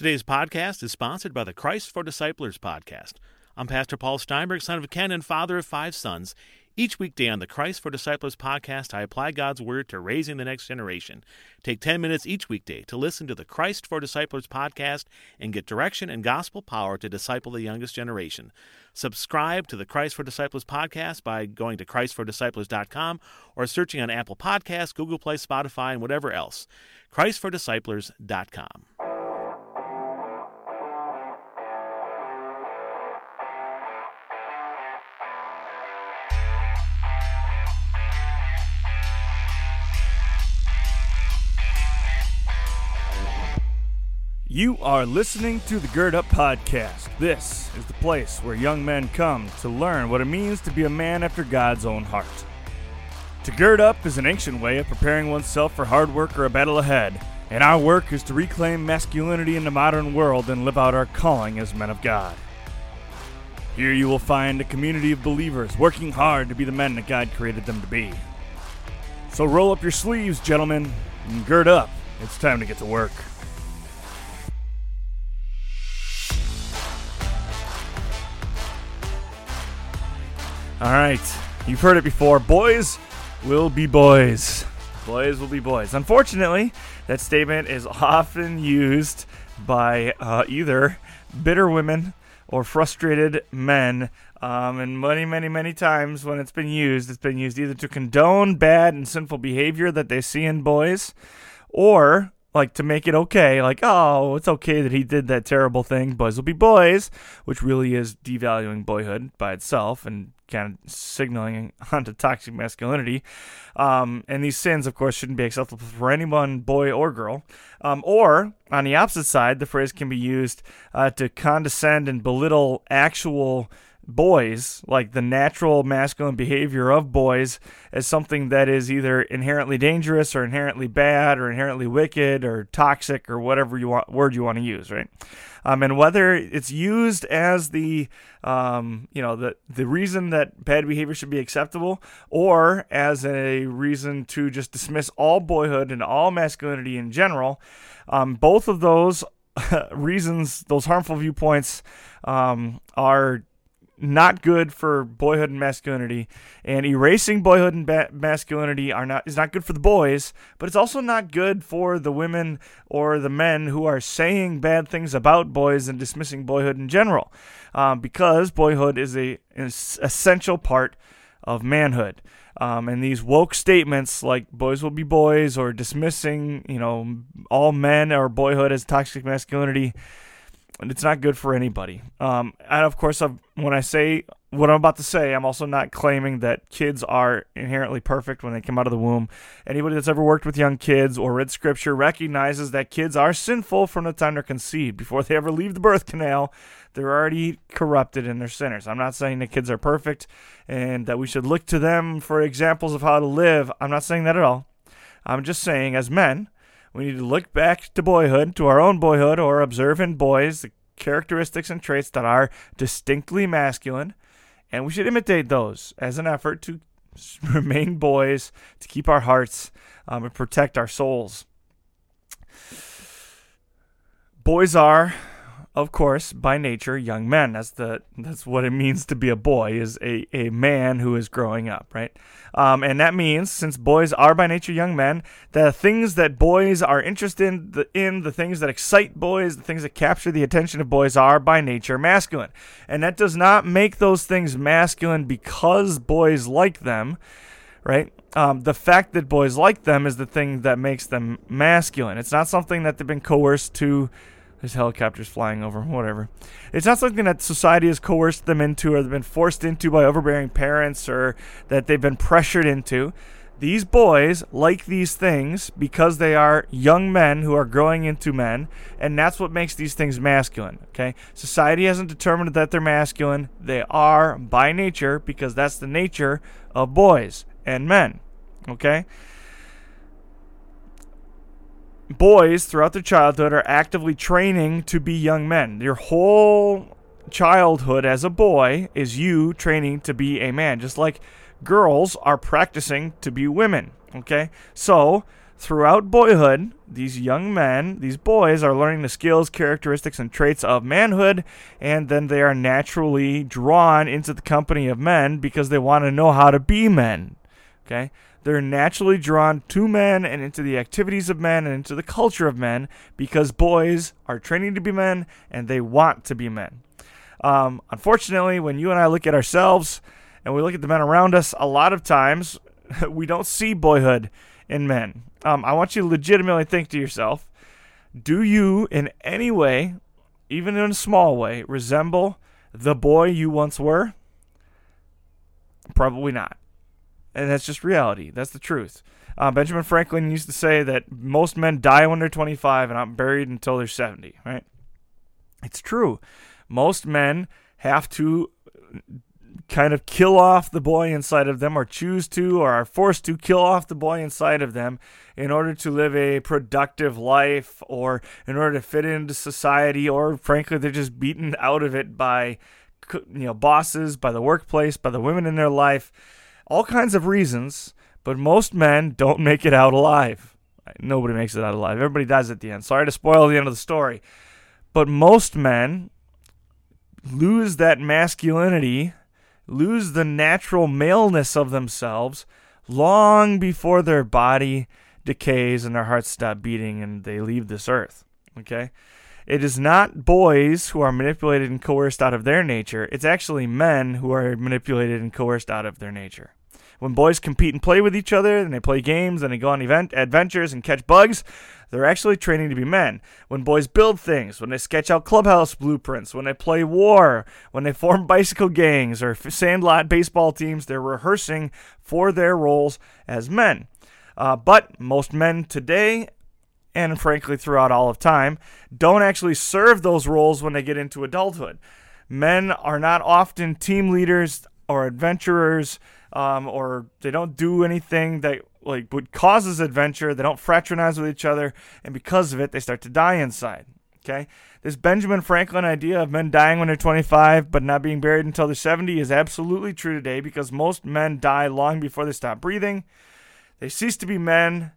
Today's podcast is sponsored by the Christ for Disciplers podcast. I'm Pastor Paul Steinberg, son of Ken and father of five sons. Each weekday on the Christ for Disciplers podcast, I apply God's Word to raising the next generation. Take 10 minutes each weekday to listen to the Christ for Disciplers podcast and get direction and gospel power to disciple the youngest generation. Subscribe to the Christ for Disciplers podcast by going to ChristForDisciplers.com or searching on Apple Podcasts, Google Play, Spotify, and whatever else. ChristForDisciplers.com. You are listening to the Gird Up Podcast. This is the place where young men come to learn what it means to be a man after God's own heart. To gird up is an ancient way of preparing oneself for hard work or a battle ahead, and our work is to reclaim masculinity in the modern world and live out our calling as men of God. Here you will find a community of believers working hard to be the men that God created them to be. So roll up your sleeves, gentlemen, and gird up. It's time to get to work. All right, you've heard it before. Boys will be boys. Boys will be boys. Unfortunately, that statement is often used by uh, either bitter women or frustrated men. Um, and many, many, many times when it's been used, it's been used either to condone bad and sinful behavior that they see in boys or like to make it okay, like, oh, it's okay that he did that terrible thing. Boys will be boys, which really is devaluing boyhood by itself and kind of signaling onto toxic masculinity. Um, and these sins, of course, shouldn't be acceptable for anyone, boy or girl. Um, or on the opposite side, the phrase can be used uh, to condescend and belittle actual boys, like the natural masculine behavior of boys, as something that is either inherently dangerous or inherently bad or inherently wicked or toxic or whatever you want word you want to use, right? Um, and whether it's used as the um, you know the the reason that bad behavior should be acceptable, or as a reason to just dismiss all boyhood and all masculinity in general, um, both of those reasons, those harmful viewpoints, um, are not good for boyhood and masculinity and erasing boyhood and ba- masculinity are not is not good for the boys but it's also not good for the women or the men who are saying bad things about boys and dismissing boyhood in general um, because boyhood is a essential part of manhood. Um, and these woke statements like boys will be boys or dismissing you know all men or boyhood as toxic masculinity it's not good for anybody. Um, and of course, I've, when I say what I'm about to say, I'm also not claiming that kids are inherently perfect when they come out of the womb. Anybody that's ever worked with young kids or read scripture recognizes that kids are sinful from the time they're conceived. Before they ever leave the birth canal, they're already corrupted and they're sinners. I'm not saying that kids are perfect and that we should look to them for examples of how to live. I'm not saying that at all. I'm just saying, as men, we need to look back to boyhood, to our own boyhood, or observe in boys the characteristics and traits that are distinctly masculine, and we should imitate those as an effort to remain boys, to keep our hearts, um, and protect our souls. Boys are of course, by nature, young men. That's the that's what it means to be a boy is a, a man who is growing up, right? Um, and that means since boys are by nature young men, the things that boys are interested in, the, in the things that excite boys, the things that capture the attention of boys are by nature masculine. And that does not make those things masculine because boys like them, right? Um, the fact that boys like them is the thing that makes them masculine. It's not something that they've been coerced to there's helicopters flying over, whatever. It's not something that society has coerced them into or they've been forced into by overbearing parents or that they've been pressured into. These boys like these things because they are young men who are growing into men, and that's what makes these things masculine. Okay? Society hasn't determined that they're masculine. They are by nature because that's the nature of boys and men. Okay? Boys throughout their childhood are actively training to be young men. Your whole childhood as a boy is you training to be a man, just like girls are practicing to be women. Okay? So, throughout boyhood, these young men, these boys, are learning the skills, characteristics, and traits of manhood, and then they are naturally drawn into the company of men because they want to know how to be men. Okay? They're naturally drawn to men and into the activities of men and into the culture of men because boys are training to be men and they want to be men. Um, unfortunately, when you and I look at ourselves and we look at the men around us, a lot of times we don't see boyhood in men. Um, I want you to legitimately think to yourself do you in any way, even in a small way, resemble the boy you once were? Probably not. And that's just reality. That's the truth. Uh, Benjamin Franklin used to say that most men die when they're 25 and aren't buried until they're 70, right? It's true. Most men have to kind of kill off the boy inside of them or choose to or are forced to kill off the boy inside of them in order to live a productive life or in order to fit into society or frankly they're just beaten out of it by you know bosses by the workplace by the women in their life all kinds of reasons but most men don't make it out alive nobody makes it out alive everybody dies at the end sorry to spoil the end of the story but most men lose that masculinity lose the natural maleness of themselves long before their body decays and their hearts stop beating and they leave this earth. Okay? It is not boys who are manipulated and coerced out of their nature. It's actually men who are manipulated and coerced out of their nature. When boys compete and play with each other, and they play games, and they go on event adventures and catch bugs, they're actually training to be men. When boys build things, when they sketch out clubhouse blueprints, when they play war, when they form bicycle gangs or sandlot baseball teams, they're rehearsing for their roles as men. Uh, but most men today and frankly throughout all of time, don't actually serve those roles when they get into adulthood. Men are not often team leaders or adventurers um, or they don't do anything that like what causes adventure. They don't fraternize with each other, and because of it, they start to die inside. Okay, this Benjamin Franklin idea of men dying when they're 25 but not being buried until they're 70 is absolutely true today because most men die long before they stop breathing. They cease to be men,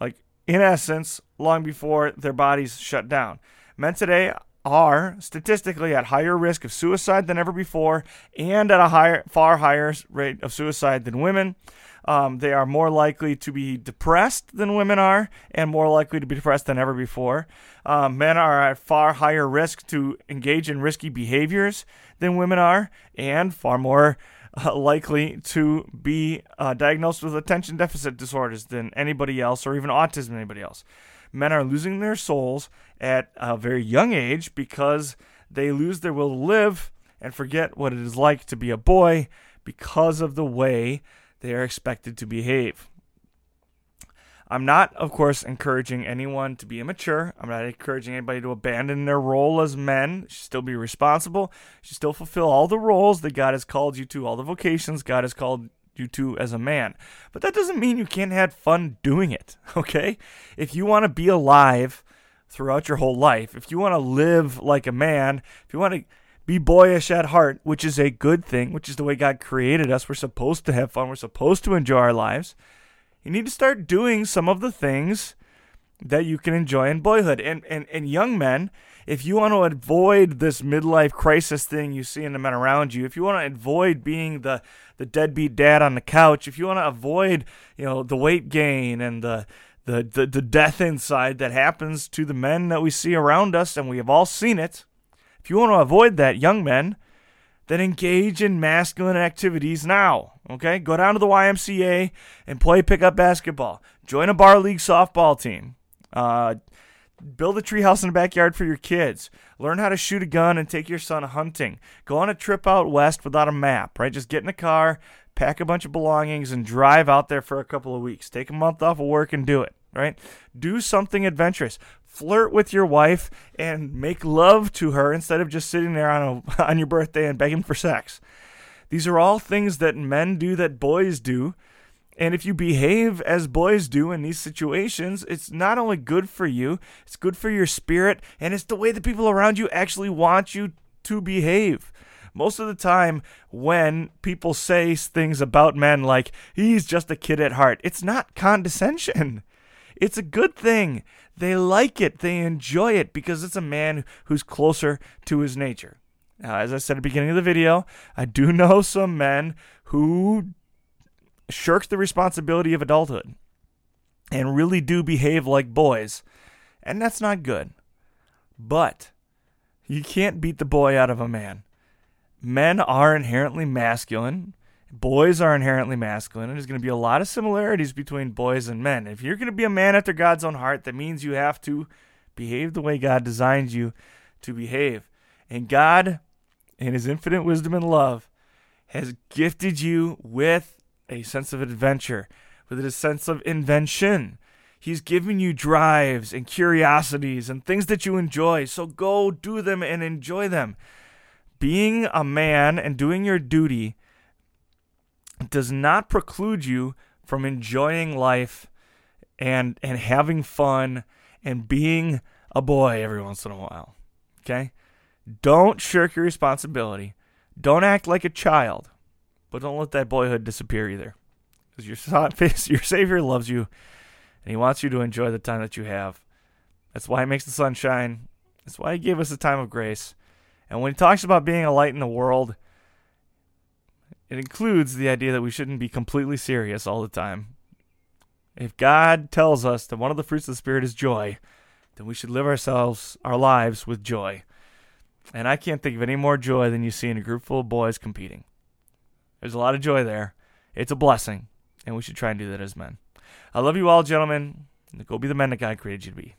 like in essence, long before their bodies shut down. Men today are statistically at higher risk of suicide than ever before and at a higher, far higher rate of suicide than women. Um, they are more likely to be depressed than women are and more likely to be depressed than ever before. Um, men are at far higher risk to engage in risky behaviors than women are and far more uh, likely to be uh, diagnosed with attention deficit disorders than anybody else or even autism than anybody else men are losing their souls at a very young age because they lose their will to live and forget what it is like to be a boy because of the way they are expected to behave. I'm not, of course, encouraging anyone to be immature. I'm not encouraging anybody to abandon their role as men. You should still be responsible. You should still fulfill all the roles that God has called you to, all the vocations God has called you to as a man. But that doesn't mean you can't have fun doing it, okay? If you want to be alive throughout your whole life, if you want to live like a man, if you want to be boyish at heart, which is a good thing, which is the way God created us, we're supposed to have fun, we're supposed to enjoy our lives. You need to start doing some of the things that you can enjoy in boyhood. And, and, and young men, if you want to avoid this midlife crisis thing you see in the men around you, if you want to avoid being the, the deadbeat dad on the couch, if you want to avoid, you know, the weight gain and the, the, the, the death inside that happens to the men that we see around us, and we have all seen it, if you want to avoid that, young men, then engage in masculine activities now. Okay? Go down to the YMCA and play pickup basketball. Join a bar league softball team. Uh, build a treehouse in the backyard for your kids. Learn how to shoot a gun and take your son hunting. Go on a trip out west without a map, right? Just get in a car, pack a bunch of belongings, and drive out there for a couple of weeks. Take a month off of work and do it, right? Do something adventurous. Flirt with your wife and make love to her instead of just sitting there on, a, on your birthday and begging for sex. These are all things that men do that boys do and if you behave as boys do in these situations, it's not only good for you, it's good for your spirit, and it's the way the people around you actually want you to behave. Most of the time, when people say things about men like, he's just a kid at heart, it's not condescension. It's a good thing. They like it, they enjoy it because it's a man who's closer to his nature. Now, as I said at the beginning of the video, I do know some men who shirk the responsibility of adulthood and really do behave like boys, and that's not good. But you can't beat the boy out of a man. Men are inherently masculine. Boys are inherently masculine, and there's going to be a lot of similarities between boys and men. If you're going to be a man after God's own heart, that means you have to behave the way God designed you to behave. And God, in His infinite wisdom and love, has gifted you with a sense of adventure, with a sense of invention. He's given you drives and curiosities and things that you enjoy. So go do them and enjoy them. Being a man and doing your duty does not preclude you from enjoying life and and having fun and being a boy every once in a while. Okay? Don't shirk your responsibility. Don't act like a child. But don't let that boyhood disappear either. Because your, your Savior loves you and He wants you to enjoy the time that you have. That's why He makes the sun shine. That's why He gave us a time of grace. And when He talks about being a light in the world, it includes the idea that we shouldn't be completely serious all the time. If God tells us that one of the fruits of the Spirit is joy, then we should live ourselves, our lives with joy. And I can't think of any more joy than you see in a group full of boys competing. There's a lot of joy there. It's a blessing, and we should try and do that as men. I love you all, gentlemen. Go be the men that God created you to be.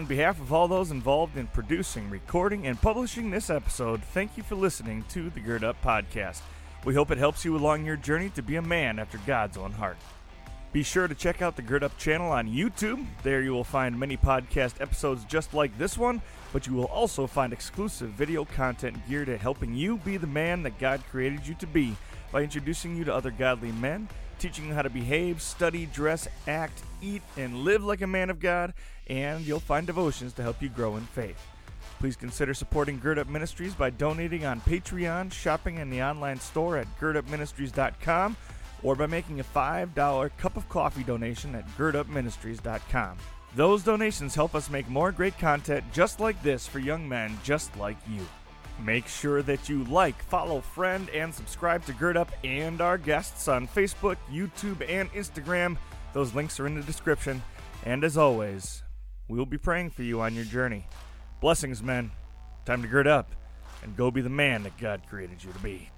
On behalf of all those involved in producing, recording, and publishing this episode, thank you for listening to the Gird Up Podcast. We hope it helps you along your journey to be a man after God's own heart. Be sure to check out the Gird Up channel on YouTube. There you will find many podcast episodes just like this one, but you will also find exclusive video content geared at helping you be the man that God created you to be by introducing you to other godly men teaching you how to behave, study, dress, act, eat, and live like a man of God, and you'll find devotions to help you grow in faith. Please consider supporting Gird Up Ministries by donating on Patreon, shopping in the online store at girdupministries.com, or by making a $5 cup of coffee donation at girdupministries.com. Those donations help us make more great content just like this for young men just like you. Make sure that you like, follow, friend, and subscribe to Gird Up and our guests on Facebook, YouTube, and Instagram. Those links are in the description. And as always, we will be praying for you on your journey. Blessings, men. Time to gird up and go be the man that God created you to be.